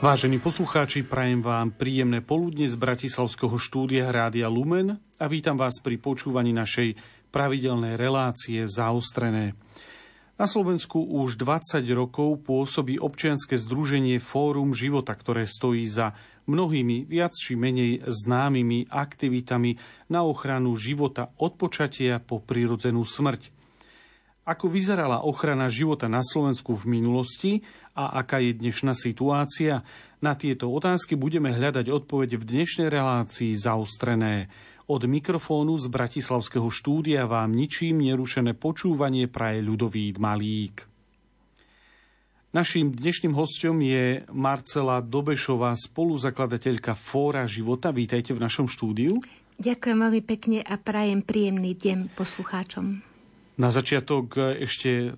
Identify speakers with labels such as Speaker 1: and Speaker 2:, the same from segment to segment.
Speaker 1: Vážení poslucháči, prajem vám príjemné poludne z Bratislavského štúdia Rádia Lumen a vítam vás pri počúvaní našej pravidelnej relácie Zaostrené. Na Slovensku už 20 rokov pôsobí občianske združenie Fórum života, ktoré stojí za mnohými viac či menej známymi aktivitami na ochranu života od počatia po prirodzenú smrť. Ako vyzerala ochrana života na Slovensku v minulosti a aká je dnešná situácia? Na tieto otázky budeme hľadať odpoveď v dnešnej relácii zaostrené. Od mikrofónu z Bratislavského štúdia vám ničím nerušené počúvanie praje ľudový Malík. Naším dnešným hostom je Marcela Dobešová, spoluzakladateľka Fóra života. Vítajte v našom štúdiu.
Speaker 2: Ďakujem veľmi pekne a prajem príjemný deň poslucháčom.
Speaker 1: Na začiatok ešte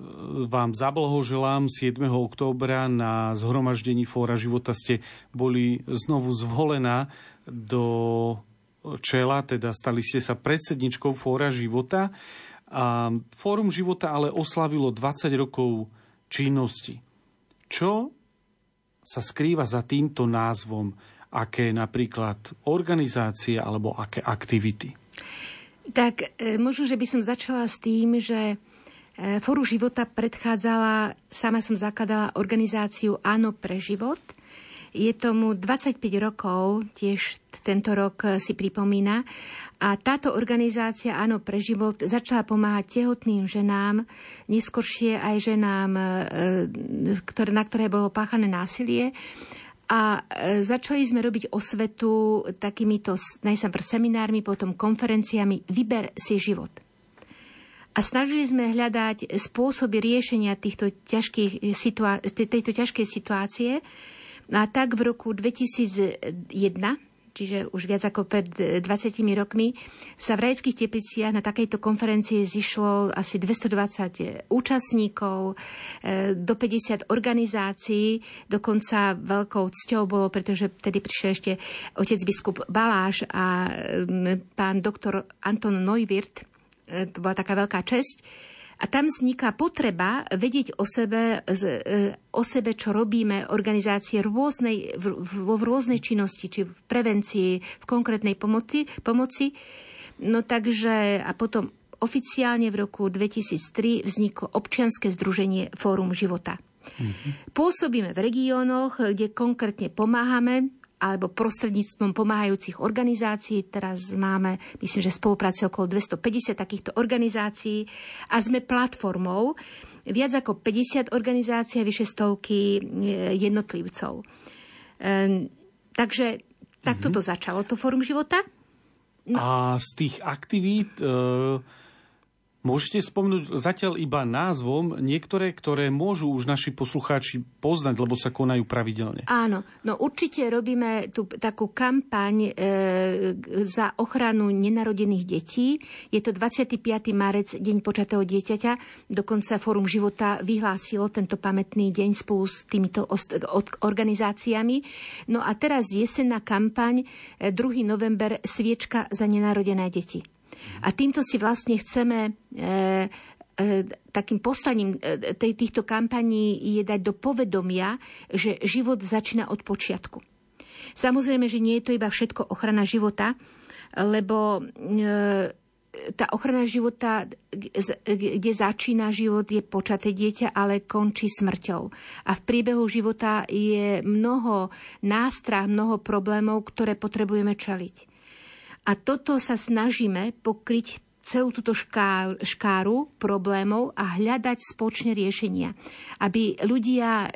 Speaker 1: vám zablahoželám 7. októbra na zhromaždení Fóra života ste boli znovu zvolená do čela, teda stali ste sa predsedničkou Fóra života. A Fórum života ale oslavilo 20 rokov činnosti. Čo sa skrýva za týmto názvom? Aké napríklad organizácie alebo aké aktivity?
Speaker 2: Tak e, možno, že by som začala s tým, že e, Fóru života predchádzala, sama som zakladala organizáciu Áno pre život – je tomu 25 rokov, tiež tento rok si pripomína. A táto organizácia, áno, pre život, začala pomáhať tehotným ženám, neskôršie aj ženám, e, na ktoré bolo páchané násilie. A e, začali sme robiť osvetu takýmito najprv seminármi, potom konferenciami Vyber si život. A snažili sme hľadať spôsoby riešenia týchto ťažkých situá- tejto ťažkej situácie, No a tak v roku 2001 čiže už viac ako pred 20 rokmi, sa v Rajských tepliciach na takejto konferencii zišlo asi 220 účastníkov, e, do 50 organizácií, dokonca veľkou cťou bolo, pretože vtedy prišiel ešte otec biskup Baláš a pán doktor Anton Neuwirth, e, to bola taká veľká česť, a tam vzniká potreba vedieť o sebe, e, o sebe čo robíme, organizácie rôznej, vo v rôznej činnosti, či v prevencii, v konkrétnej pomoci. pomoci. No takže a potom oficiálne v roku 2003 vzniklo občianske združenie Fórum života. Mm-hmm. Pôsobíme v regiónoch, kde konkrétne pomáhame alebo prostredníctvom pomáhajúcich organizácií. Teraz máme, myslím, že spolupráce okolo 250 takýchto organizácií a sme platformou viac ako 50 organizácií a vyše stovky e, jednotlivcov. Ehm, takže takto mm-hmm. to začalo, to Fórum života.
Speaker 1: No. A z tých aktivít e- Môžete spomenúť zatiaľ iba názvom niektoré, ktoré môžu už naši poslucháči poznať, lebo sa konajú pravidelne.
Speaker 2: Áno, no určite robíme tú takú kampaň e, za ochranu nenarodených detí. Je to 25. marec, Deň počatého dieťaťa. Dokonca Fórum života vyhlásilo tento pamätný deň spolu s týmito organizáciami. No a teraz jesenná kampaň, 2. E, november, Sviečka za nenarodené deti. A týmto si vlastne chceme e, e, takým poslaním e, týchto kampaní je dať do povedomia, že život začína od počiatku. Samozrejme, že nie je to iba všetko ochrana života, lebo tá ochrana života, kde začína život, je počaté dieťa, ale končí smrťou. A v priebehu života je mnoho nástrah, mnoho problémov, ktoré potrebujeme čeliť. A toto sa snažíme pokryť celú túto škáru problémov a hľadať spoločne riešenia. Aby ľudia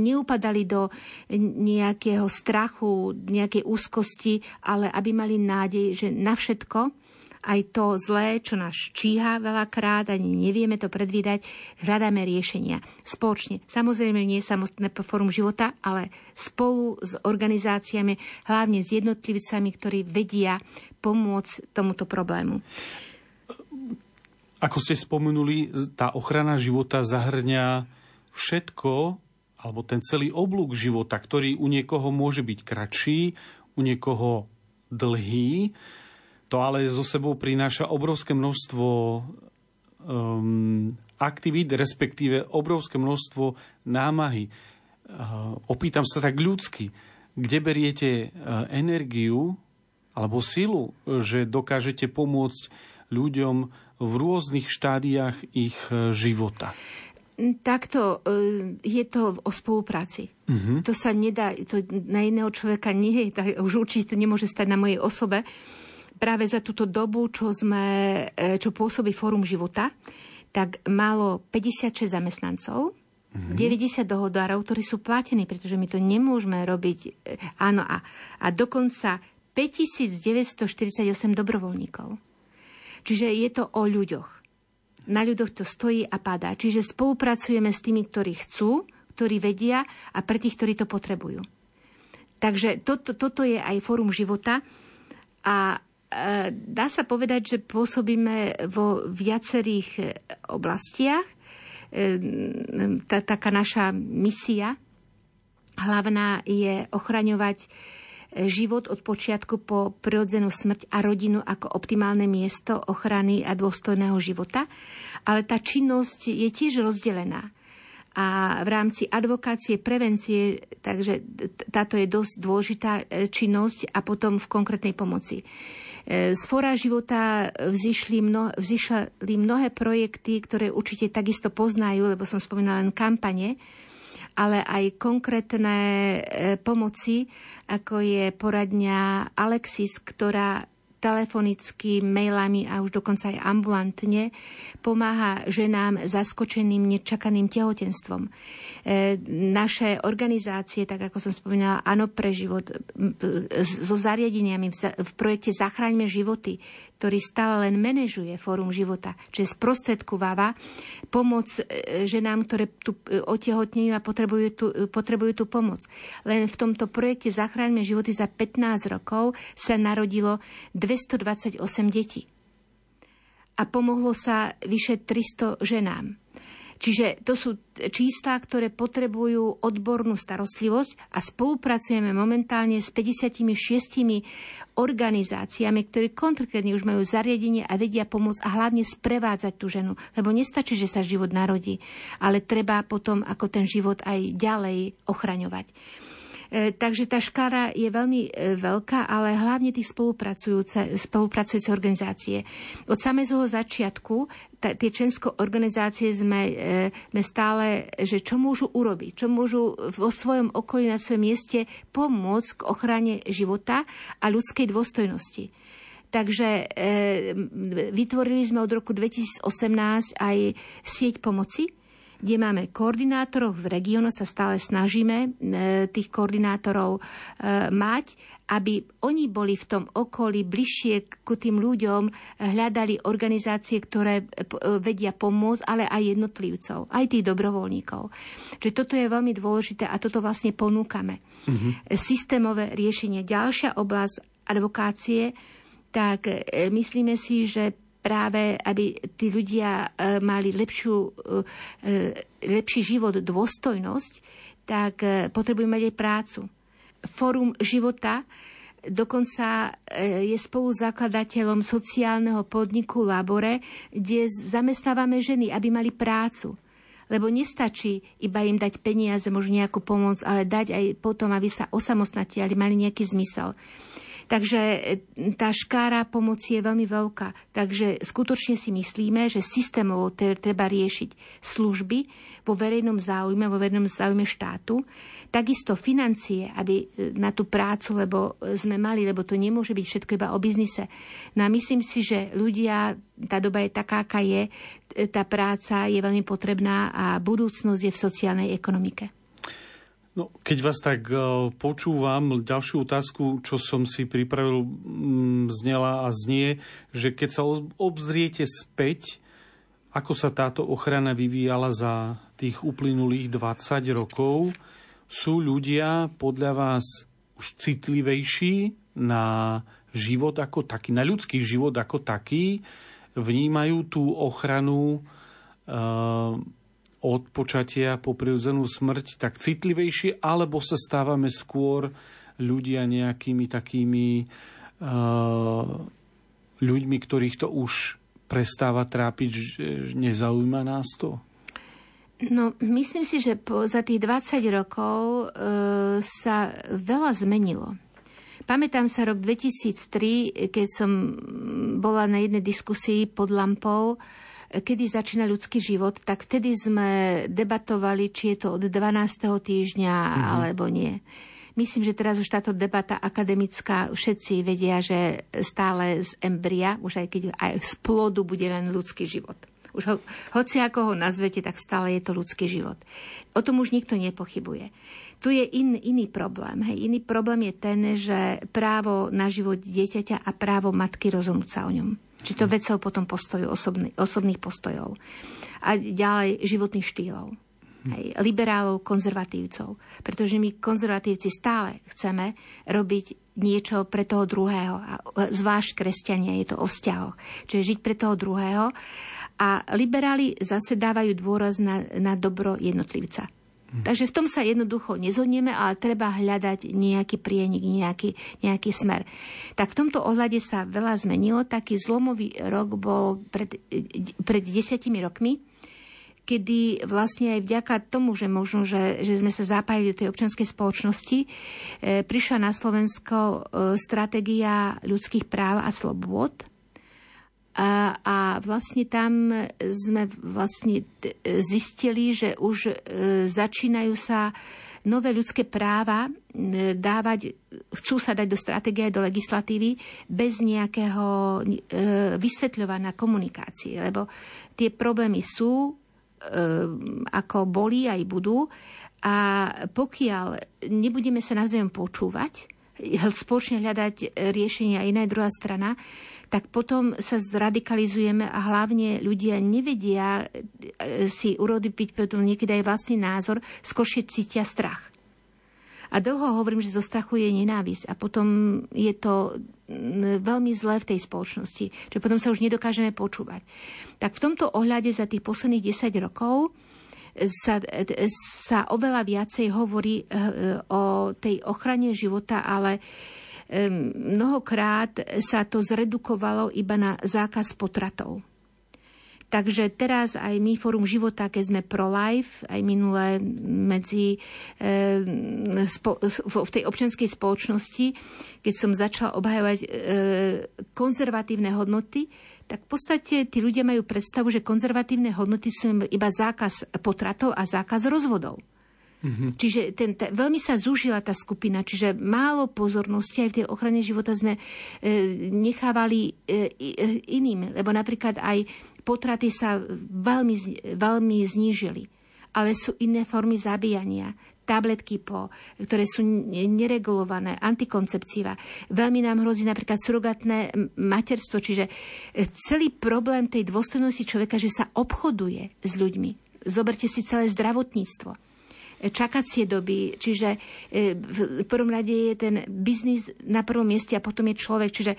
Speaker 2: neupadali do nejakého strachu, nejakej úzkosti, ale aby mali nádej, že na všetko aj to zlé, čo nás číha veľakrát, ani nevieme to predvídať, hľadáme riešenia. Spoločne. Samozrejme nie samotné fórum života, ale spolu s organizáciami, hlavne s jednotlivcami, ktorí vedia pomôcť tomuto problému.
Speaker 1: Ako ste spomenuli, tá ochrana života zahrňa všetko, alebo ten celý oblúk života, ktorý u niekoho môže byť kratší, u niekoho dlhý. To ale zo sebou prináša obrovské množstvo um, aktivít, respektíve obrovské množstvo námahy. opýtam sa tak ľudsky, kde beriete energiu alebo silu, že dokážete pomôcť ľuďom v rôznych štádiách ich života?
Speaker 2: Takto je to o spolupráci. Uh-huh. To sa nedá, to na jedného človeka nie je, už určite to nemôže stať na mojej osobe. Práve za túto dobu, čo, sme, čo pôsobí Fórum života, tak malo 56 zamestnancov, mm-hmm. 90 dohodárov, ktorí sú platení, pretože my to nemôžeme robiť. E, áno, a, a dokonca 5948 dobrovoľníkov. Čiže je to o ľuďoch. Na ľuďoch to stojí a padá. Čiže spolupracujeme s tými, ktorí chcú, ktorí vedia a pre tých, ktorí to potrebujú. Takže toto, toto je aj fórum života a E, dá sa povedať, že pôsobíme vo viacerých e, oblastiach. E, tá, taká naša misia hlavná je ochraňovať život od počiatku po prirodzenú smrť a rodinu ako optimálne miesto ochrany a dôstojného života. Ale tá činnosť je tiež rozdelená. A v rámci advokácie, prevencie, takže táto je dosť dôležitá činnosť a potom v konkrétnej pomoci. Z Fora života vzýšli, mno, vzýšli mnohé projekty, ktoré určite takisto poznajú, lebo som spomínala len kampane, ale aj konkrétne e, pomoci, ako je poradňa Alexis, ktorá telefonicky, mailami a už dokonca aj ambulantne pomáha ženám zaskočeným nečakaným tehotenstvom. E, naše organizácie, tak ako som spomínala, Áno pre život, so zariadeniami v projekte Zachráňme životy, ktorý stále len manažuje Fórum života, čiže sprostredkováva pomoc e, ženám, ktoré tu e, otehotnejú a potrebujú tú, potrebujú tú pomoc. Len v tomto projekte Zachráňme životy za 15 rokov sa narodilo 228 detí. A pomohlo sa vyše 300 ženám. Čiže to sú čísla, ktoré potrebujú odbornú starostlivosť a spolupracujeme momentálne s 56 organizáciami, ktoré konkrétne už majú zariadenie a vedia pomôcť a hlavne sprevádzať tú ženu. Lebo nestačí, že sa život narodí, ale treba potom ako ten život aj ďalej ochraňovať. E, takže tá škára je veľmi e, veľká, ale hlavne tých spolupracujúce, spolupracujúce organizácie. Od samého začiatku tá, tie členské organizácie sme, e, sme stále, že čo môžu urobiť, čo môžu vo svojom okolí na svojom mieste pomôcť k ochrane života a ľudskej dôstojnosti. Takže e, vytvorili sme od roku 2018 aj sieť pomoci, kde máme koordinátorov v regiónoch, sa stále snažíme e, tých koordinátorov e, mať, aby oni boli v tom okolí bližšie ku tým ľuďom, hľadali organizácie, ktoré e, vedia pomôcť, ale aj jednotlivcov, aj tých dobrovoľníkov. Čiže toto je veľmi dôležité a toto vlastne ponúkame. Mm-hmm. Systémové riešenie. Ďalšia oblasť advokácie, tak myslíme si, že práve, aby tí ľudia e, mali lepšiu, e, e, lepší život, dôstojnosť, tak potrebujú mať aj prácu. Fórum života dokonca je spoluzakladateľom sociálneho podniku Labore, kde zamestnávame ženy, aby mali prácu lebo nestačí iba im dať peniaze, možno nejakú pomoc, ale dať aj potom, aby sa osamostatili, mali nejaký zmysel. Takže e, tá škára pomoci je veľmi veľká. Takže skutočne si myslíme, že systémovo treba riešiť služby vo verejnom záujme, vo verejnom záujme štátu, takisto financie, aby e, na tú prácu, lebo sme mali, lebo to nemôže byť všetko iba o biznise. No a myslím si, že ľudia, tá doba je taká, aká je, e, tá práca je veľmi potrebná a budúcnosť je v sociálnej ekonomike.
Speaker 1: No, keď vás tak uh, počúvam, ďalšiu otázku, čo som si pripravil, um, znela a znie, že keď sa obzriete späť, ako sa táto ochrana vyvíjala za tých uplynulých 20 rokov, sú ľudia podľa vás už citlivejší na život ako taký, na ľudský život ako taký, vnímajú tú ochranu uh, od počatia po prirodzenú smrť tak citlivejšie, alebo sa stávame skôr ľudia nejakými takými uh, ľuďmi, ktorých to už prestáva trápiť, že nezaujíma nás to?
Speaker 2: No, myslím si, že po, za tých 20 rokov e, sa veľa zmenilo. Pamätám sa rok 2003, keď som bola na jednej diskusii pod lampou, kedy začína ľudský život, tak vtedy sme debatovali, či je to od 12. týždňa mm-hmm. alebo nie. Myslím, že teraz už táto debata akademická, všetci vedia, že stále z embria, už aj keď aj z plodu bude len ľudský život. Už ho, hoci ako ho nazvete, tak stále je to ľudský život. O tom už nikto nepochybuje. Tu je in, iný problém. Hej. Iný problém je ten, že právo na život dieťaťa a právo matky rozhodnúť sa o ňom. Či to vecou potom postojov, osobný, osobných postojov. A ďalej životných štýlov. Hej, liberálov, konzervatívcov. Pretože my konzervatívci stále chceme robiť niečo pre toho druhého. A zvlášť kresťania je to o vzťahoch. Čiže žiť pre toho druhého a liberáli zase dávajú dôraz na, na dobro jednotlivca. Hmm. Takže v tom sa jednoducho nezhodneme, ale treba hľadať nejaký prienik, nejaký, nejaký smer. Tak v tomto ohľade sa veľa zmenilo. Taký zlomový rok bol pred, pred desiatimi rokmi, kedy vlastne aj vďaka tomu, že možno, že, že sme sa zapájali do tej občianskej spoločnosti, e, prišla na Slovensko e, stratégia ľudských práv a slobôd, a, a vlastne tam sme vlastne zistili, že už e, začínajú sa nové ľudské práva e, dávať, chcú sa dať do stratégie, do legislatívy bez nejakého e, vysvetľovania komunikácie, lebo tie problémy sú, ako boli aj budú. A pokiaľ nebudeme sa navzájom počúvať, spoločne hľadať riešenia iná druhá strana, tak potom sa zradikalizujeme a hlavne ľudia nevedia e, si urobiť potom niekedy aj vlastný názor, skošie cítia strach. A dlho hovorím, že zo strachu je nenávisť a potom je to veľmi zlé v tej spoločnosti, že potom sa už nedokážeme počúvať. Tak v tomto ohľade za tých posledných 10 rokov sa, sa oveľa viacej hovorí e, o tej ochrane života, ale mnohokrát sa to zredukovalo iba na zákaz potratov. Takže teraz aj my Fórum života, keď sme pro-life, aj minulé medzi, e, spo, v tej občianskej spoločnosti, keď som začala obhajovať e, konzervatívne hodnoty, tak v podstate tí ľudia majú predstavu, že konzervatívne hodnoty sú iba zákaz potratov a zákaz rozvodov. Mm-hmm. Čiže ten, t- veľmi sa zúžila tá skupina, čiže málo pozornosti aj v tej ochrane života sme e, nechávali e, e, iným, lebo napríklad aj potraty sa veľmi, veľmi znížili. Ale sú iné formy zabíjania tabletky po, ktoré sú neregulované, antikoncepcíva. Veľmi nám hrozí napríklad surrogatné materstvo, čiže e, celý problém tej dôstojnosti človeka, že sa obchoduje s ľuďmi. Zoberte si celé zdravotníctvo čakacie doby, čiže e, v prvom rade je ten biznis na prvom mieste a potom je človek. Čiže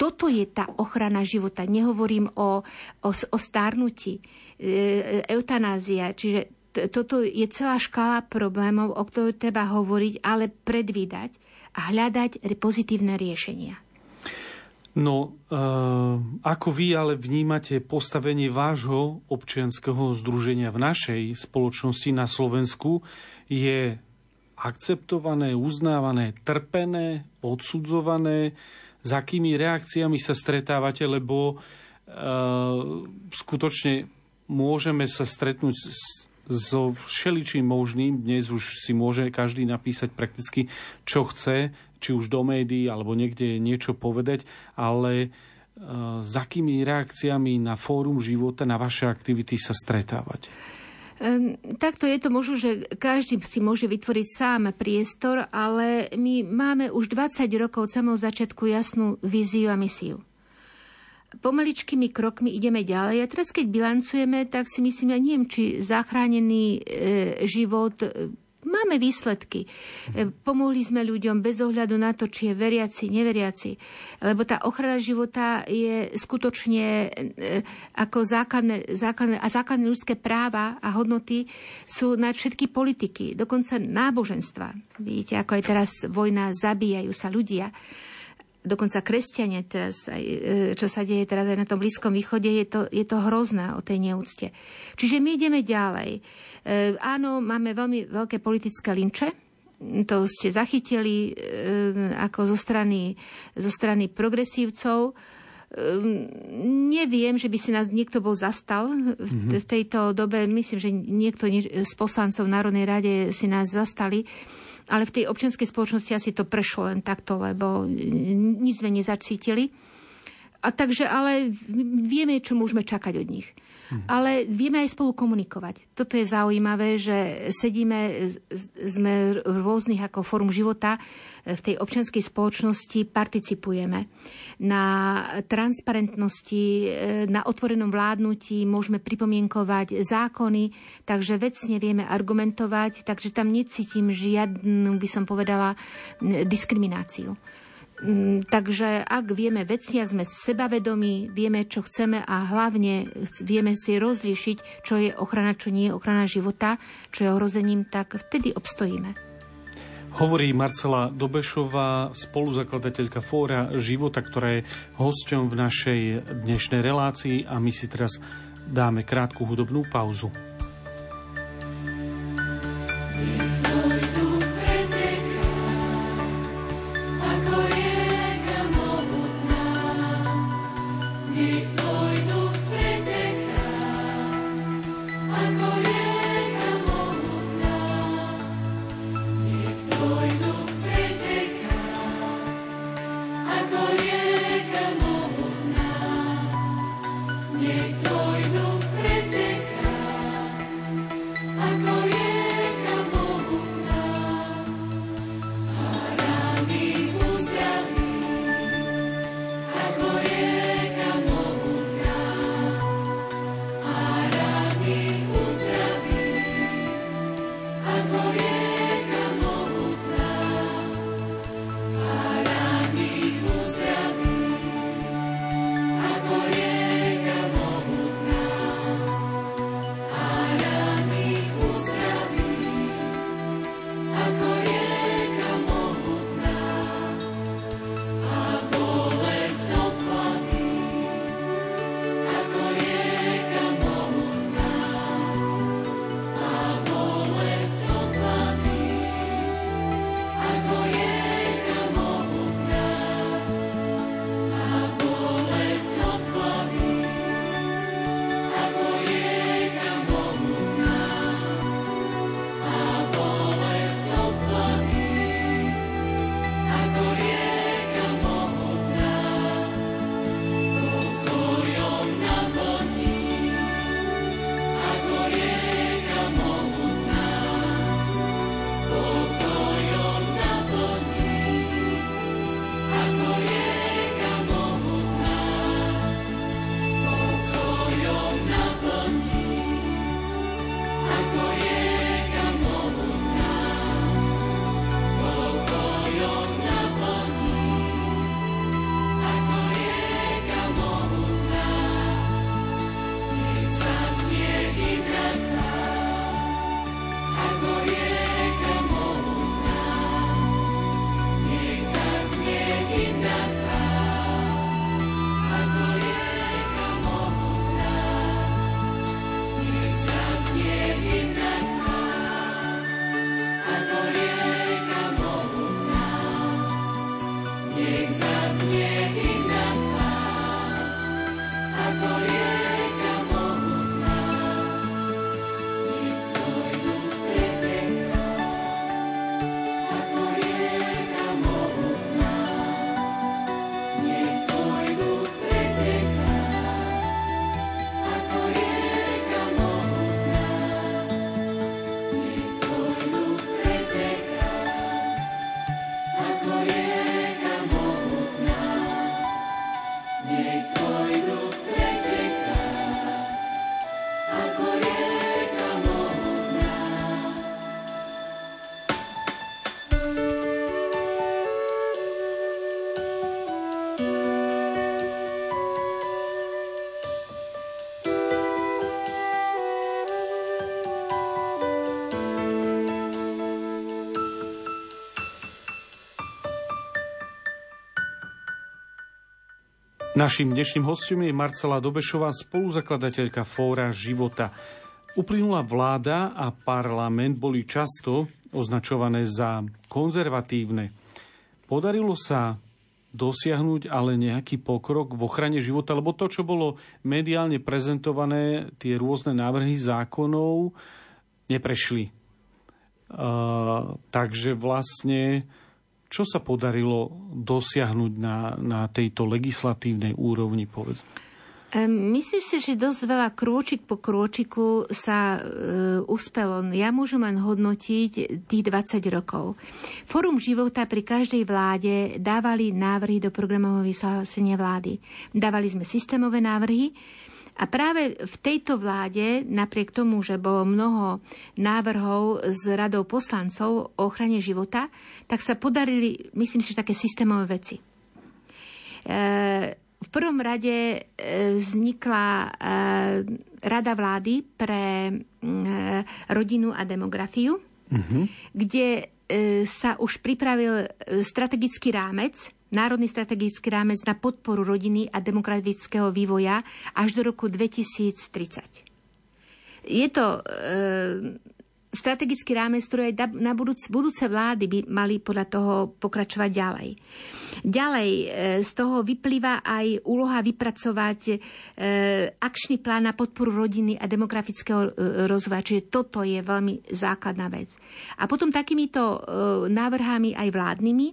Speaker 2: toto je tá ochrana života. Nehovorím o, o, o stárnutí, e, eutanázia, čiže toto je celá škála problémov, o ktorých treba hovoriť, ale predvídať a hľadať pozitívne riešenia.
Speaker 1: No, e, ako vy ale vnímate postavenie vášho občianského združenia v našej spoločnosti na Slovensku? Je akceptované, uznávané, trpené, odsudzované? S akými reakciami sa stretávate? Lebo e, skutočne môžeme sa stretnúť s so všeličím možným. Dnes už si môže každý napísať prakticky, čo chce, či už do médií alebo niekde niečo povedať, ale e, s akými reakciami na fórum života, na vaše aktivity sa stretávate?
Speaker 2: Takto je to možno, že každý si môže vytvoriť sám priestor, ale my máme už 20 rokov od samého začiatku jasnú víziu a misiu pomaličkými krokmi ideme ďalej. A teraz, keď bilancujeme, tak si myslím, ja neviem, či zachránený e, život Máme výsledky. E, pomohli sme ľuďom bez ohľadu na to, či je veriaci, neveriaci. Lebo tá ochrana života je skutočne e, ako základné, základné, a základné ľudské práva a hodnoty sú na všetky politiky, dokonca náboženstva. Vidíte, ako aj teraz vojna, zabíjajú sa ľudia. Dokonca kresťania teraz, aj, e, čo sa deje teraz aj na tom Blízkom východe, je to, je to hrozné o tej neúcte. Čiže my ideme ďalej. E, áno, máme veľmi veľké politické linče, to ste zachytili e, ako zo strany, zo strany progresívcov. Neviem, že by si nás niekto bol zastal v, v tejto dobe. Myslím, že niekto z poslancov v Národnej rade si nás zastali ale v tej občianskej spoločnosti asi to prešlo len takto, lebo nič sme nezacítili. A takže, ale vieme, čo môžeme čakať od nich. Hmm. Ale vieme aj spolu komunikovať. Toto je zaujímavé, že sedíme, sme rôznych ako form života v tej občianskej spoločnosti, participujeme. Na transparentnosti, na otvorenom vládnutí môžeme pripomienkovať zákony, takže vecne vieme argumentovať, takže tam necítim žiadnu, by som povedala, diskrimináciu. Mm, takže ak vieme veci, ak sme sebavedomí, vieme, čo chceme a hlavne vieme si rozlíšiť, čo je ochrana, čo nie je ochrana života, čo je ohrozením, tak vtedy obstojíme.
Speaker 1: Hovorí Marcela Dobešová, spoluzakladateľka Fóra života, ktorá je hosťom v našej dnešnej relácii a my si teraz dáme krátku hudobnú pauzu. Naším dnešným hostom je Marcela Dobešová, spoluzakladateľka Fóra života. Uplynula vláda a parlament boli často označované za konzervatívne. Podarilo sa dosiahnuť ale nejaký pokrok v ochrane života, lebo to, čo bolo mediálne prezentované, tie rôzne návrhy zákonov, neprešli. Uh, takže vlastne čo sa podarilo dosiahnuť na, na tejto legislatívnej úrovni, povedzme?
Speaker 2: Myslím si, že dosť veľa krôčik po krôčiku sa e, uspelo. Ja môžem len hodnotiť tých 20 rokov. Fórum života pri každej vláde dávali návrhy do programového vyhlásenia vlády. Dávali sme systémové návrhy, a práve v tejto vláde, napriek tomu, že bolo mnoho návrhov z radou poslancov o ochrane života, tak sa podarili, myslím si, že také systémové veci. E, v prvom rade e, vznikla e, Rada vlády pre rodinu a demografiu, uh-huh. kde sa už pripravil strategický rámec Národný strategický rámec na podporu rodiny a demokratického vývoja až do roku 2030. Je to e, strategický rámec, ktorý aj na budúc, budúce vlády by mali podľa toho pokračovať ďalej. Ďalej e, z toho vyplýva aj úloha vypracovať e, akčný plán na podporu rodiny a demografického e, rozvoja. Čiže toto je veľmi základná vec. A potom takýmito e, návrhami aj vládnymi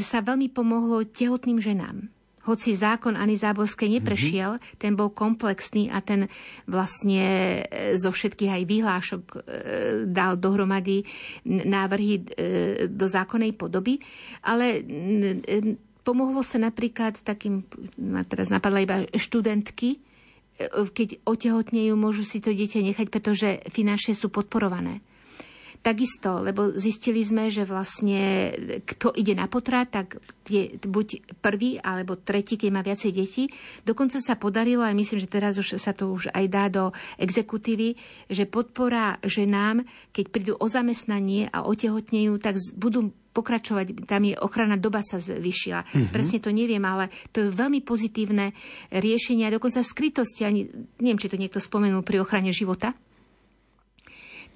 Speaker 2: sa veľmi pomohlo tehotným ženám. Hoci zákon Ani Záborskej neprešiel, mm-hmm. ten bol komplexný a ten vlastne e, zo všetkých aj vyhlášok e, dal dohromady návrhy do zákonnej podoby, ale pomohlo sa napríklad takým, ma teraz napadla iba študentky, keď otehotnejú, môžu si to dieťa nechať, pretože finančne sú podporované. Takisto, lebo zistili sme, že vlastne kto ide na potrat, tak je buď prvý alebo tretí, keď má viacej detí. Dokonca sa podarilo, aj myslím, že teraz už sa to už aj dá do exekutívy, že podpora ženám, keď prídu o zamestnanie a otehotnejú, tak budú pokračovať, tam je ochrana doba sa zvyšila. Mm-hmm. Presne to neviem, ale to je veľmi pozitívne riešenie a dokonca skrytosti, ani, neviem, či to niekto spomenul pri ochrane života,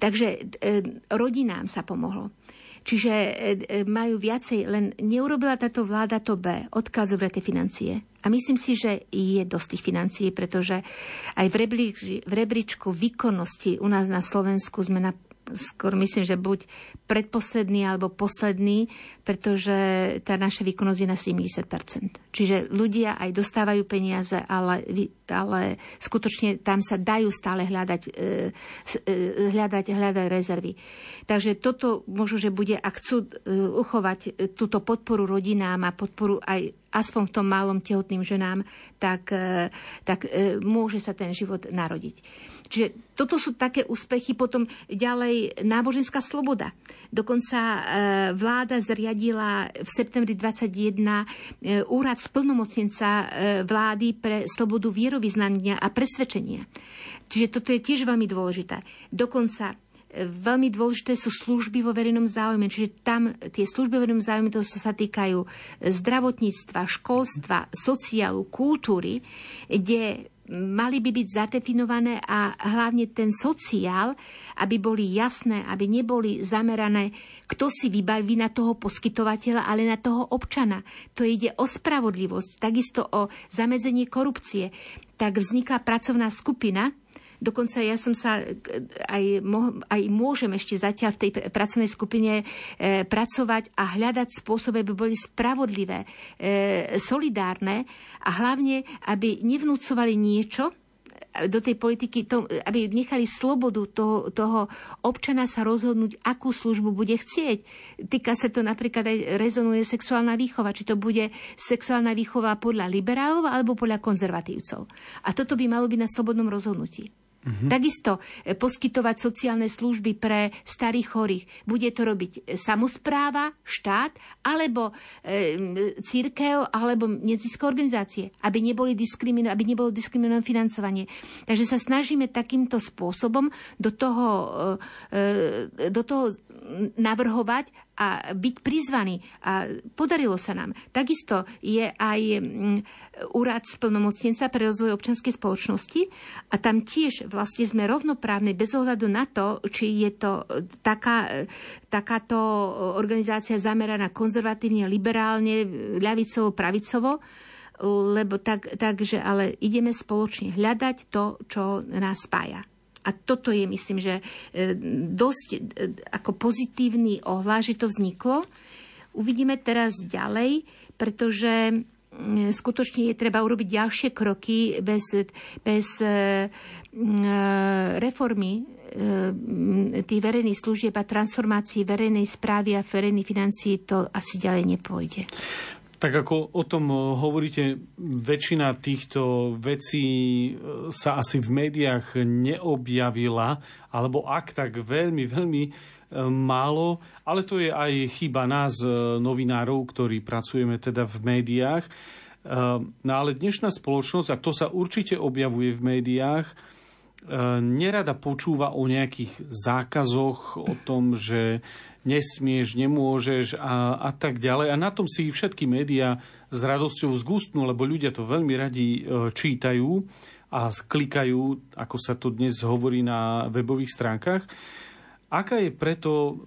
Speaker 2: Takže e, rodinám sa pomohlo. Čiže e, e, majú viacej, len neurobila táto vláda to B, zobrať tie financie. A myslím si, že je dosť tých financií, pretože aj v, rebríč, v rebríčku výkonnosti u nás na Slovensku sme na skôr myslím, že buď predposledný alebo posledný, pretože tá naša výkonnosť je na 70%. Čiže ľudia aj dostávajú peniaze, ale, ale skutočne tam sa dajú stále hľadať, e, e, hľadať, hľadať rezervy. Takže toto možno, že bude, ak chcú e, uchovať túto podporu rodinám a podporu aj aspoň v tom malom tehotným ženám, tak, tak môže sa ten život narodiť. Čiže toto sú také úspechy. Potom ďalej náboženská sloboda. Dokonca e, vláda zriadila v septembri 21 e, úrad splnomocnenca e, vlády pre slobodu vierovýznania a presvedčenia. Čiže toto je tiež veľmi dôležité. Dokonca veľmi dôležité sú služby vo verejnom záujme. Čiže tam tie služby vo verejnom záujme to sa týkajú zdravotníctva, školstva, sociálu, kultúry, kde mali by byť zadefinované a hlavne ten sociál, aby boli jasné, aby neboli zamerané, kto si vybaví na toho poskytovateľa, ale na toho občana. To ide o spravodlivosť, takisto o zamedzenie korupcie. Tak vzniká pracovná skupina, Dokonca ja som sa e, aj, aj môžem ešte zatiaľ v tej pracovnej skupine e, pracovať a hľadať spôsoby, aby boli spravodlivé, e, solidárne a hlavne, aby nevnúcovali niečo, do tej politiky, to, aby nechali slobodu toho, toho občana sa rozhodnúť, akú službu bude chcieť. Týka sa to napríklad aj rezonuje sexuálna výchova, či to bude sexuálna výchova podľa liberálov alebo podľa konzervatívcov. A toto by malo byť na slobodnom rozhodnutí. Mm-hmm. Takisto e, poskytovať sociálne služby pre starých chorých. Bude to robiť e, samozpráva, štát, alebo e, církev, alebo neziskové organizácie, aby, neboli diskrimino- aby nebolo diskriminované financovanie. Takže sa snažíme takýmto spôsobom do toho, e, e do toho navrhovať a byť prizvaní. A podarilo sa nám. Takisto je aj mm, úrad splnomocnenca pre rozvoj občianskej spoločnosti a tam tiež vlastne sme rovnoprávni bez ohľadu na to, či je to taká, takáto organizácia zameraná konzervatívne, liberálne, ľavicovo, pravicovo lebo tak, takže ale ideme spoločne hľadať to, čo nás spája. A toto je, myslím, že e, dosť e, ako pozitívny ohľad, že to vzniklo. Uvidíme teraz ďalej, pretože skutočne je treba urobiť ďalšie kroky bez, bez e, reformy tých verejných služieb a transformácií verejnej správy a verejných financií to asi ďalej nepôjde.
Speaker 1: Tak ako o tom hovoríte, väčšina týchto vecí sa asi v médiách neobjavila, alebo ak tak veľmi, veľmi málo, ale to je aj chyba nás, novinárov, ktorí pracujeme teda v médiách. No ale dnešná spoločnosť, a to sa určite objavuje v médiách, nerada počúva o nejakých zákazoch, o tom, že nesmieš, nemôžeš a, a tak ďalej. A na tom si všetky médiá s radosťou zgustnú, lebo ľudia to veľmi radi e, čítajú a klikajú, ako sa to dnes hovorí na webových stránkach. Aká je preto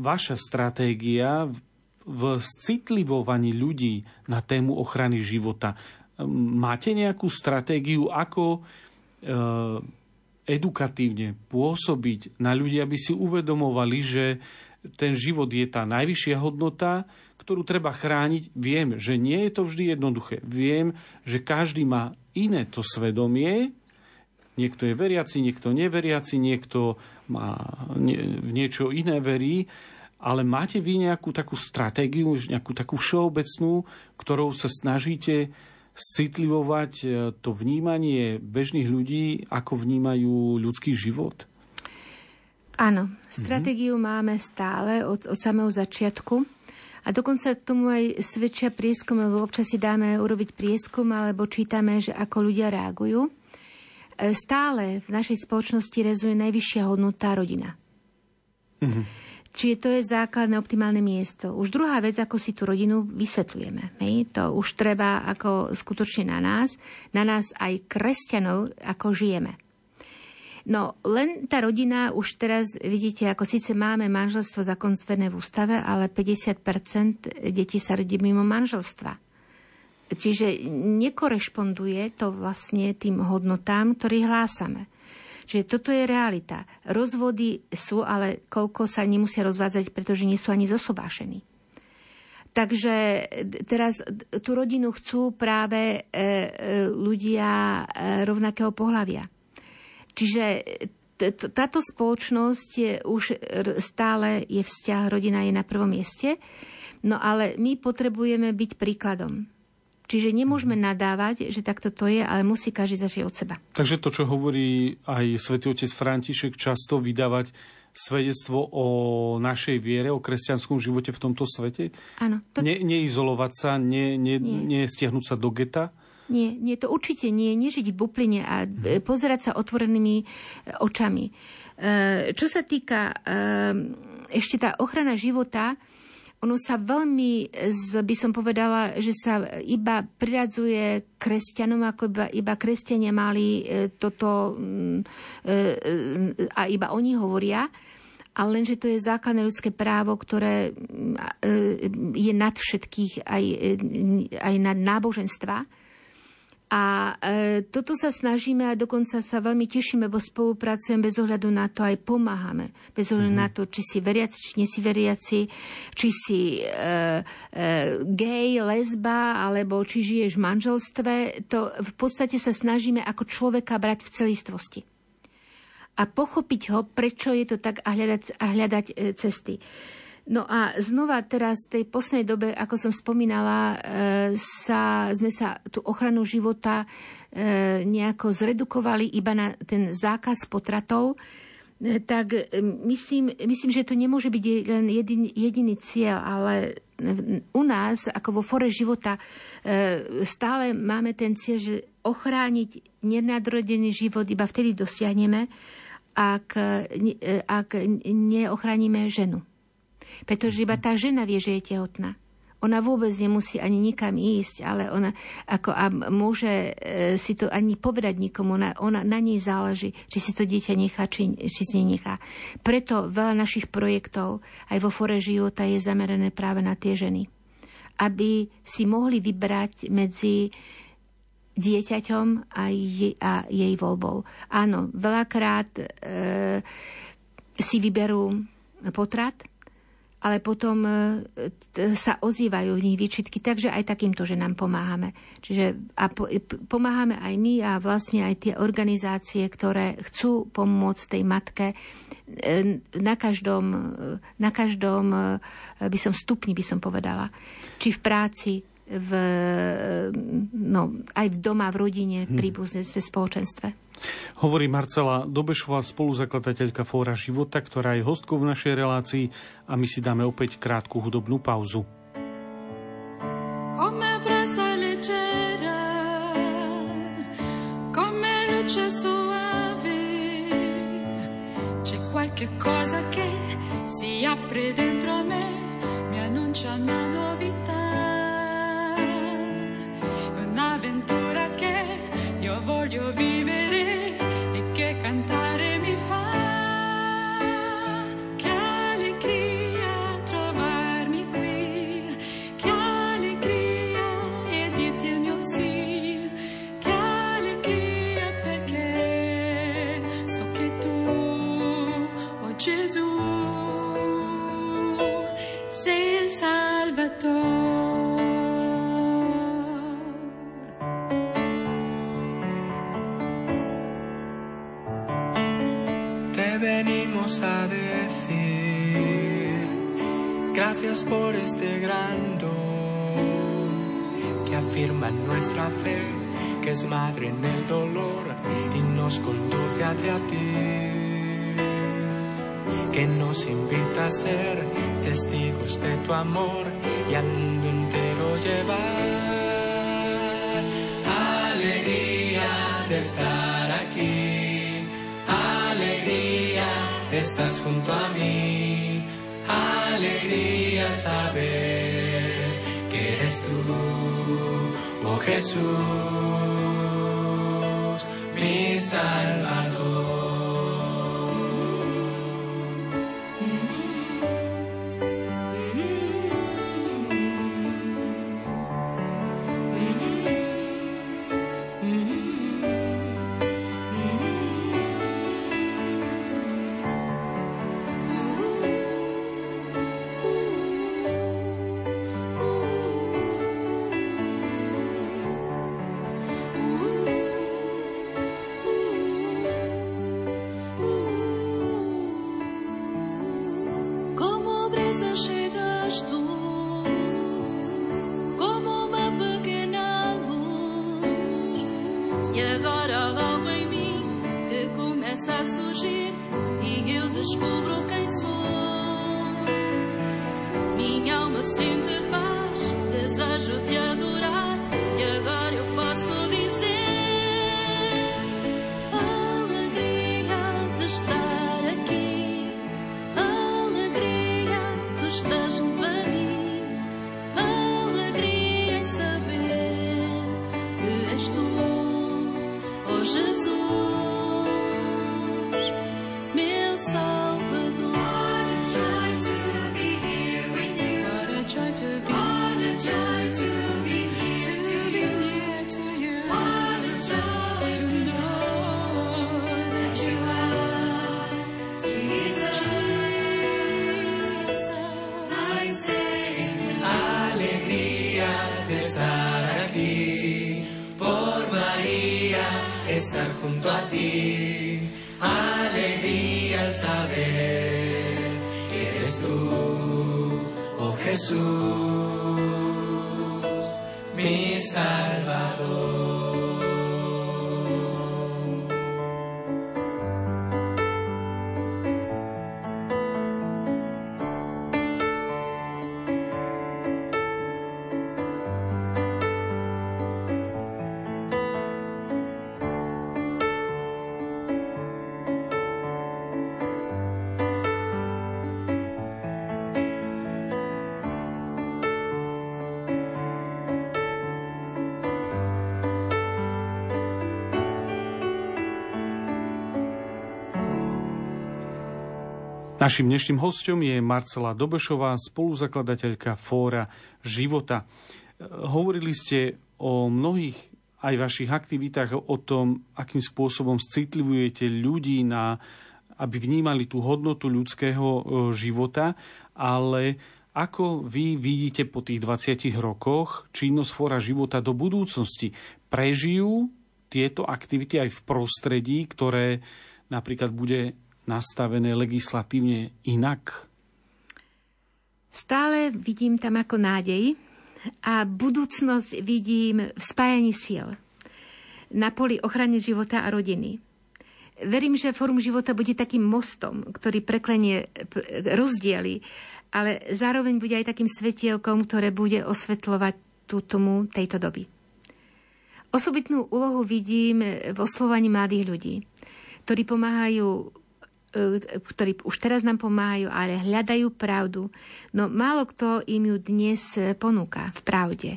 Speaker 1: vaša stratégia v citlivovaní ľudí na tému ochrany života? Máte nejakú stratégiu, ako e, edukatívne pôsobiť na ľudí, aby si uvedomovali, že ten život je tá najvyššia hodnota, ktorú treba chrániť. Viem, že nie je to vždy jednoduché. Viem, že každý má iné to svedomie. Niekto je veriaci, niekto neveriaci, niekto má v niečo iné verí. Ale máte vy nejakú takú stratégiu, nejakú takú všeobecnú, ktorou sa snažíte citlivovať e, to vnímanie bežných ľudí, ako vnímajú ľudský život?
Speaker 2: Áno, stratégiu mm-hmm. máme stále od, od samého začiatku. A dokonca tomu aj svedčia prieskum, lebo občas si dáme urobiť prieskum, alebo čítame, že ako ľudia reagujú. E, stále v našej spoločnosti rezuje najvyššia hodnota rodina. Mm-hmm. Čiže to je základné optimálne miesto. Už druhá vec, ako si tú rodinu vysvetľujeme. Hej? To už treba ako skutočne na nás, na nás aj kresťanov, ako žijeme. No, len tá rodina už teraz, vidíte, ako síce máme manželstvo zakonstvené v ústave, ale 50% detí sa rodí mimo manželstva. Čiže nekorešponduje to vlastne tým hodnotám, ktorých hlásame. Čiže toto je realita. Rozvody sú, ale koľko sa nemusia rozvádzať, pretože nie sú ani zosobášení. Takže teraz tú rodinu chcú práve e, e, ľudia e, rovnakého pohľavia. Čiže táto spoločnosť je už stále je vzťah, rodina je na prvom mieste, no ale my potrebujeme byť príkladom. Čiže nemôžeme mhm. nadávať, že takto to je, ale musí každý začať od seba.
Speaker 1: Takže to, čo hovorí aj svätý otec František, často vydávať svedectvo o našej viere, o kresťanskom živote v tomto svete?
Speaker 2: Áno.
Speaker 1: To... Ne, neizolovať sa, ne, ne, nie. nestiahnuť sa do geta?
Speaker 2: Nie, nie, to určite nie. Nežiť v bupline a e, pozerať sa otvorenými e, očami. E, čo sa týka ešte tá ochrana života, ono sa veľmi, by som povedala, že sa iba priradzuje kresťanom, ako iba, iba kresťania mali toto a iba oni hovoria, ale lenže to je základné ľudské právo, ktoré je nad všetkých, aj, aj nad náboženstva. A e, toto sa snažíme a dokonca sa veľmi tešíme, bo spolupracujeme bez ohľadu na to, aj pomáhame. Bez ohľadu mm-hmm. na to, či si veriaci, či nesi veriaci, či si e, e, gay, lesba, alebo či žiješ v manželstve. To v podstate sa snažíme ako človeka brať v celistvosti. A pochopiť ho, prečo je to tak a hľadať, a hľadať e, cesty. No a znova teraz v tej poslednej dobe, ako som spomínala, e, sa, sme sa tú ochranu života e, nejako zredukovali iba na ten zákaz potratov, e, tak myslím, myslím, že to nemôže byť len jedin, jediný cieľ, ale u nás, ako vo fore života, stále máme ten cieľ, že ochrániť nenadrodený život iba vtedy dosiahneme, ak, ak neochránime ženu. Pretože iba tá žena vie, že je tehotná. Ona vôbec nemusí ani nikam ísť, ale ona ako a môže e, si to ani povedať nikomu. Ona, ona, na nej záleží, či si to dieťa nechá, či, či si nechá. Preto veľa našich projektov aj vo Fore života je zamerané práve na tie ženy. Aby si mohli vybrať medzi dieťaťom a jej, a jej voľbou. Áno, veľakrát e, si vyberú potrat, ale potom e, sa ozývajú v nich výčitky, takže aj takýmto ženám pomáhame. Čiže a po, pomáhame aj my a vlastne aj tie organizácie, ktoré chcú pomôcť tej matke e, na každom, e, na každom by som stupni, by som povedala. Či v práci, v, no, aj v doma, v rodine, v hm. príbuzne, v spoločenstve.
Speaker 1: Hovorí Marcela Dobešová, spoluzakladateľka Fóra života, ktorá je hostkou v našej relácii a my si dáme opäť krátku hudobnú pauzu. Come cosa che si apre dentro me, mi annuncia una novità, un'avventura che
Speaker 3: a decir. Gracias por este gran don que afirma nuestra fe, que es madre en el dolor y nos conduce hacia ti, que nos invita a ser testigos de tu amor y al mundo entero llevar alegría de estar estás junto a mí. Alegría saber que eres tú, oh Jesús, mi Salvador. começa a surgir e eu descubro quem sou. Minha alma sente paz, desejo te
Speaker 1: Našim dnešným hostom je Marcela Dobešová, spoluzakladateľka Fóra života. Hovorili ste o mnohých aj vašich aktivitách o tom, akým spôsobom citlivujete ľudí na, aby vnímali tú hodnotu ľudského e, života, ale ako vy vidíte po tých 20 rokoch činnosť Fóra života do budúcnosti? Prežijú tieto aktivity aj v prostredí, ktoré napríklad bude nastavené legislatívne inak?
Speaker 2: Stále vidím tam ako nádej a budúcnosť vidím v spájaní síl na poli ochrany života a rodiny. Verím, že Fórum života bude takým mostom, ktorý preklenie rozdiely, ale zároveň bude aj takým svetielkom, ktoré bude osvetľovať tú tomu tejto doby. Osobitnú úlohu vidím v oslovaní mladých ľudí, ktorí pomáhajú ktorí už teraz nám pomáhajú, ale hľadajú pravdu. No málo kto im ju dnes ponúka v pravde.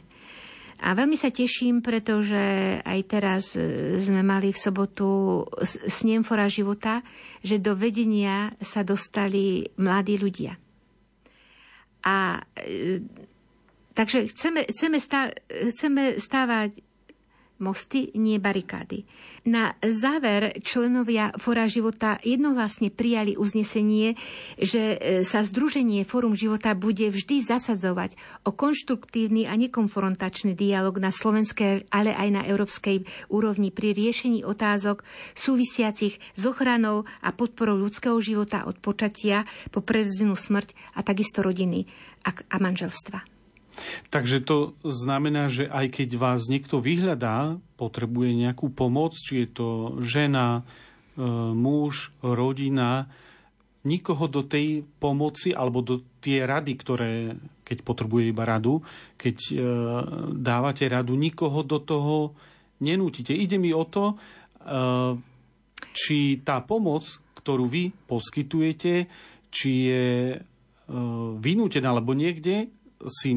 Speaker 2: A veľmi sa teším, pretože aj teraz e, sme mali v sobotu snem Fora života, že do vedenia sa dostali mladí ľudia. A e, takže chceme, chceme, stá, chceme stávať mosty, nie barikády. Na záver členovia Fóra života jednohlasne prijali uznesenie, že e, sa Združenie Fórum života bude vždy zasadzovať o konštruktívny a nekonfrontačný dialog na slovenskej, ale aj na európskej úrovni pri riešení otázok súvisiacich s ochranou a podporou ľudského života od počatia po prirodzenú smrť a takisto rodiny a manželstva.
Speaker 1: Takže to znamená, že aj keď vás niekto vyhľadá, potrebuje nejakú pomoc, či je to žena, e, muž, rodina, nikoho do tej pomoci alebo do tie rady, ktoré, keď potrebuje iba radu, keď e, dávate radu, nikoho do toho nenútite. Ide mi o to, e, či tá pomoc, ktorú vy poskytujete, či je vynútená, alebo niekde si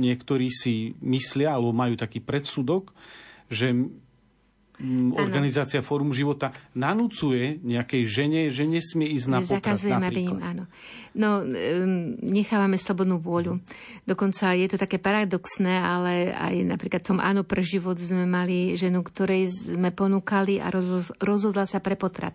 Speaker 1: niektorí si myslia alebo majú taký predsudok, že organizácia Fórum života nanúcuje nejakej žene, že nesmie ísť na potrat
Speaker 2: aby im, áno. No, nechávame slobodnú vôľu. Dokonca je to také paradoxné, ale aj napríklad v tom Áno pre život sme mali ženu, ktorej sme ponúkali a rozhodla sa pre potrat.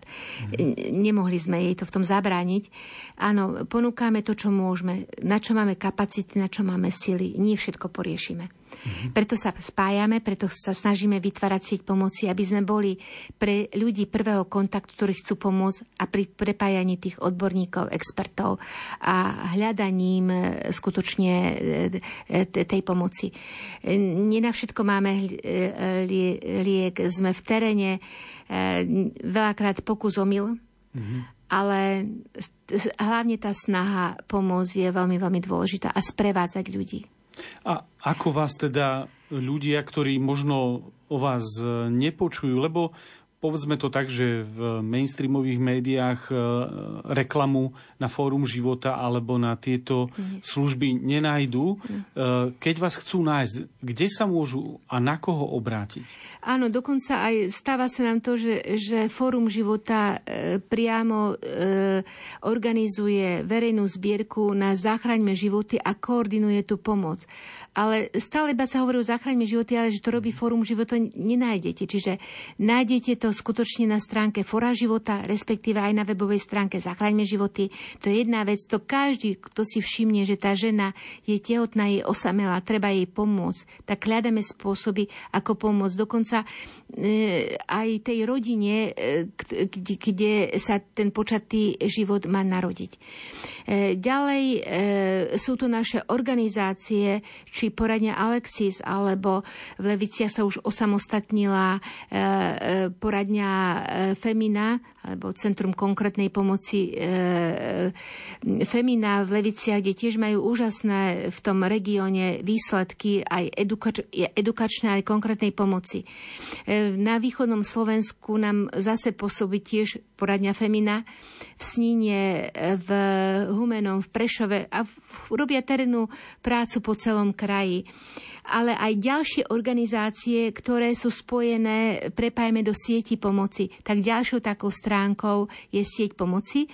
Speaker 2: Mm. Nemohli sme jej to v tom zabrániť. Áno, ponúkame to, čo môžeme, na čo máme kapacity, na čo máme sily. Nie všetko poriešime. Mm-hmm. Preto sa spájame, preto sa snažíme vytvárať sieť pomoci, aby sme boli pre ľudí prvého kontaktu, ktorí chcú pomôcť a pri prepájaní tých odborníkov, expertov a hľadaním e, skutočne e, tej pomoci. Nie všetko máme e, liek, sme v teréne, veľakrát pokus omyl, mm-hmm. ale hlavne tá snaha pomôcť je veľmi, veľmi dôležitá a sprevádzať ľudí.
Speaker 1: A ako vás teda ľudia, ktorí možno o vás nepočujú, lebo povedzme to tak, že v mainstreamových médiách e, reklamu na Fórum života alebo na tieto Nie. služby nenájdu. Nie. Keď vás chcú nájsť, kde sa môžu a na koho obrátiť?
Speaker 2: Áno, dokonca aj stáva sa nám to, že, že Fórum života e, priamo e, organizuje verejnú zbierku na Záchraňme životy a koordinuje tú pomoc. Ale stále iba sa hovorí o záchraňme životy, ale že to robí Fórum života, nenájdete. Čiže nájdete to skutočne na stránke Fora života, respektíve aj na webovej stránke Zachraňme životy. To je jedna vec, to každý, kto si všimne, že tá žena je tehotná, je osamelá, treba jej pomôcť, tak hľadáme spôsoby, ako pomôcť. Dokonca e, aj tej rodine, e, kde, kde sa ten počatý život má narodiť. E, ďalej e, sú to naše organizácie, či poradňa Alexis, alebo v Leviciach sa už osamostatnila e, e, poradňa e, Femina, alebo Centrum konkrétnej pomoci Femina v Leviciach, kde tiež majú úžasné v tom regióne výsledky aj edukač- edukačné, aj konkrétnej pomoci. Na východnom Slovensku nám zase pôsobí tiež poradňa Femina v Sníne, v Humenom, v Prešove a robia terénnu prácu po celom kraji. Ale aj ďalšie organizácie, ktoré sú spojené, prepájame do sieti pomoci. Tak ďalšou takou stránkou je sieť pomoci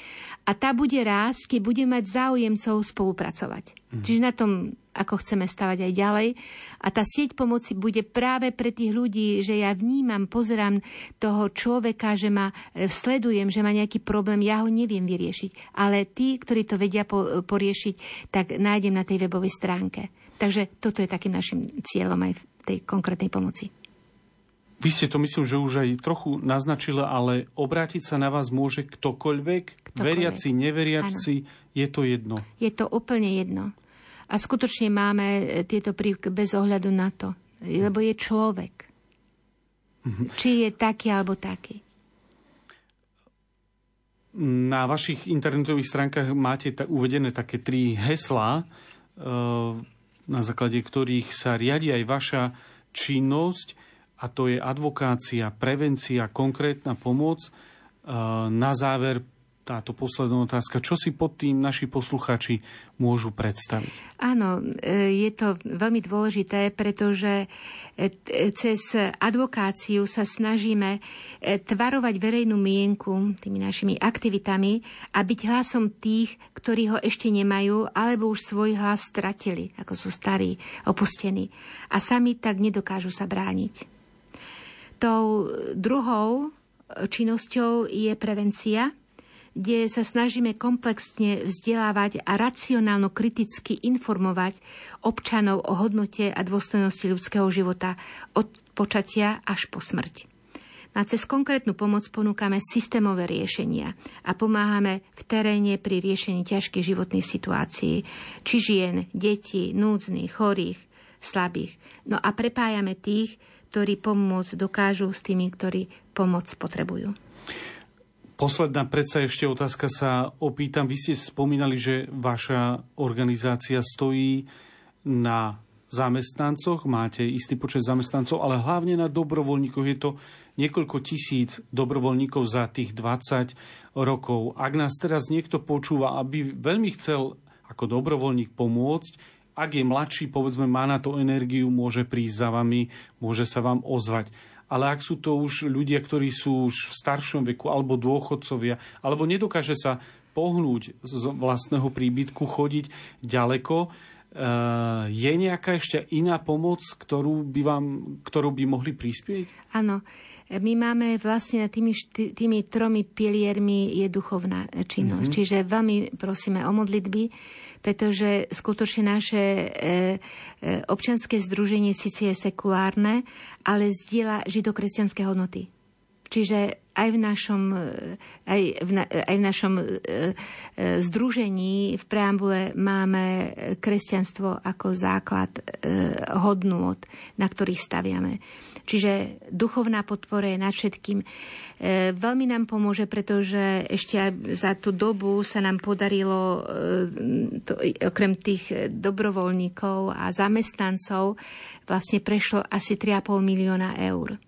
Speaker 2: a tá bude rásť, keď bude mať záujemcov spolupracovať. Mm. Čiže na tom ako chceme stavať aj ďalej. A tá sieť pomoci bude práve pre tých ľudí, že ja vnímam, pozerám toho človeka, že ma e, sledujem, že má nejaký problém, ja ho neviem vyriešiť. Ale tí, ktorí to vedia po, poriešiť, tak nájdem na tej webovej stránke. Takže toto je takým našim cieľom aj v tej konkrétnej pomoci.
Speaker 1: Vy ste to myslím, že už aj trochu naznačila, ale obrátiť sa na vás môže ktokoľvek, ktokoľvek. veriaci, neveriaci, ano. je to jedno.
Speaker 2: Je to úplne jedno. A skutočne máme e, tieto prívky bez ohľadu na to. Lebo je človek. Mhm. Či je taký alebo taký.
Speaker 1: Na vašich internetových stránkach máte uvedené také tri heslá, e, na základe ktorých sa riadi aj vaša činnosť, a to je advokácia, prevencia, konkrétna pomoc. E, na záver táto posledná otázka. Čo si pod tým naši posluchači môžu predstaviť?
Speaker 2: Áno, e, je to veľmi dôležité, pretože e, cez advokáciu sa snažíme e, tvarovať verejnú mienku tými našimi aktivitami a byť hlasom tých, ktorí ho ešte nemajú, alebo už svoj hlas stratili, ako sú starí, opustení. A sami tak nedokážu sa brániť. Tou druhou činnosťou je prevencia, kde sa snažíme komplexne vzdelávať a racionálno kriticky informovať občanov o hodnote a dôstojnosti ľudského života od počatia až po smrť. A cez konkrétnu pomoc ponúkame systémové riešenia a pomáhame v teréne pri riešení ťažkých životných situácií, či žien, detí, núdznych, chorých, slabých. No a prepájame tých, ktorí pomôcť dokážu s tými, ktorí pomoc potrebujú.
Speaker 1: Posledná predsa ešte otázka sa opýtam. Vy ste spomínali, že vaša organizácia stojí na zamestnancoch, máte istý počet zamestnancov, ale hlavne na dobrovoľníkoch. Je to niekoľko tisíc dobrovoľníkov za tých 20 rokov. Ak nás teraz niekto počúva, aby veľmi chcel ako dobrovoľník pomôcť, ak je mladší, povedzme, má na to energiu, môže prísť za vami, môže sa vám ozvať ale ak sú to už ľudia, ktorí sú už v staršom veku alebo dôchodcovia, alebo nedokáže sa pohnúť z vlastného príbytku, chodiť ďaleko, eh, je nejaká ešte iná pomoc, ktorú by, vám, ktorú by mohli prispieť?
Speaker 2: Áno. My máme vlastne tými, tými tromi piliermi je duchovná činnosť. Mm-hmm. Čiže veľmi prosíme o modlitby, pretože skutočne naše e, e, občanské združenie síce je sekulárne, ale zdieľa židokresťanské hodnoty. Čiže aj v našom, e, aj v, na, aj v našom e, e, združení v preambule máme kresťanstvo ako základ e, hodnôt, na ktorých staviame. Čiže duchovná podpora je nad všetkým. E, veľmi nám pomôže, pretože ešte za tú dobu sa nám podarilo, e, to, okrem tých dobrovoľníkov a zamestnancov, vlastne prešlo asi 3,5 milióna eur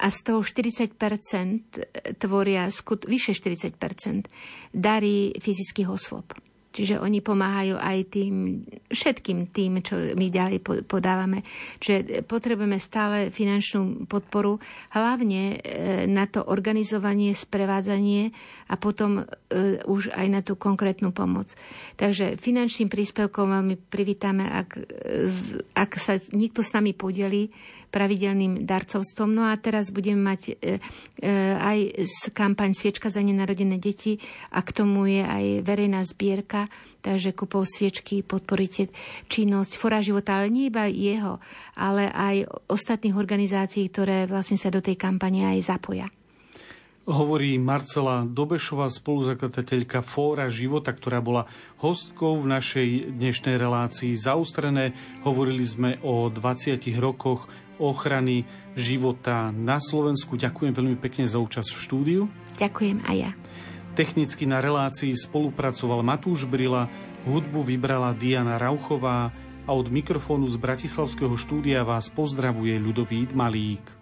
Speaker 2: a z toho 40% tvoria, vyše 40% darí fyzických osôb. Čiže oni pomáhajú aj tým, všetkým tým, čo my ďalej podávame. Čiže potrebujeme stále finančnú podporu, hlavne e, na to organizovanie, sprevádzanie a potom e, už aj na tú konkrétnu pomoc. Takže finančným príspevkom veľmi privítame, ak, ak sa nikto s nami podeli pravidelným darcovstvom. No a teraz budeme mať e, aj kampaň Sviečka za nenarodené deti a k tomu je aj verejná zbierka takže kúpou sviečky podporíte činnosť Fora života, ale nie iba jeho, ale aj ostatných organizácií, ktoré vlastne sa do tej kampane aj zapoja.
Speaker 1: Hovorí Marcela Dobešová, spoluzakladateľka Fóra života, ktorá bola hostkou v našej dnešnej relácii zaustrené. Hovorili sme o 20 rokoch ochrany života na Slovensku. Ďakujem veľmi pekne za účasť v štúdiu.
Speaker 2: Ďakujem aj ja.
Speaker 1: Technicky na relácii spolupracoval Matúš Brila, hudbu vybrala Diana Rauchová a od mikrofónu z Bratislavského štúdia vás pozdravuje Ľudovít Malík.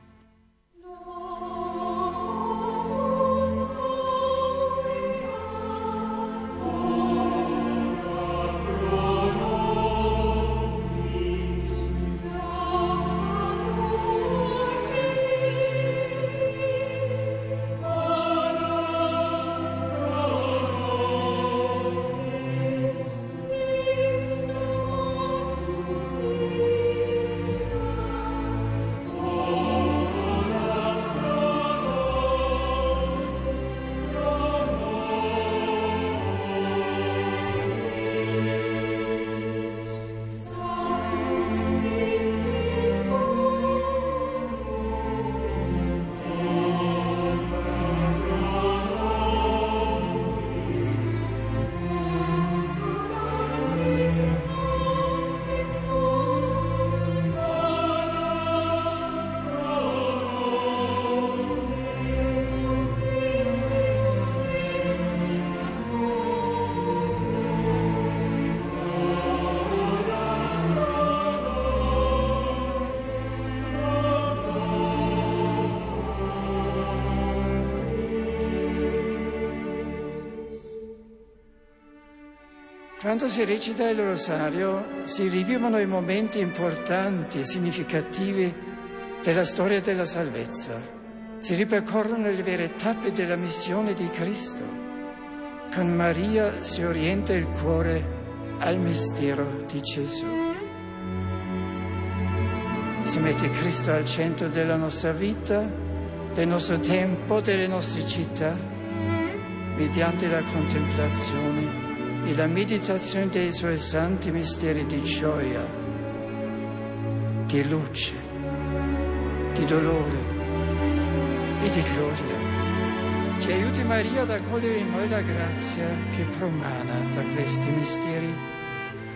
Speaker 4: Quando si recita il rosario si rivivono i momenti importanti e significativi della storia della salvezza. Si ripercorrono le vere tappe della missione di Cristo. Con Maria si orienta il cuore al mistero di Gesù. Si mette Cristo al centro della nostra vita, del nostro tempo, delle nostre città, mediante la contemplazione e la meditazione dei suoi santi misteri di gioia, di luce, di dolore e di gloria. Ci aiuti Maria ad accogliere in noi la grazia che promana da questi misteri,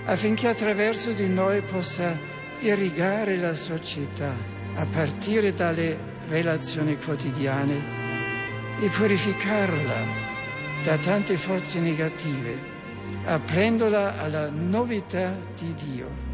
Speaker 4: affinché attraverso di noi possa irrigare la società a partire dalle relazioni quotidiane e purificarla da tante forze negative aprendola alla novità di Dio.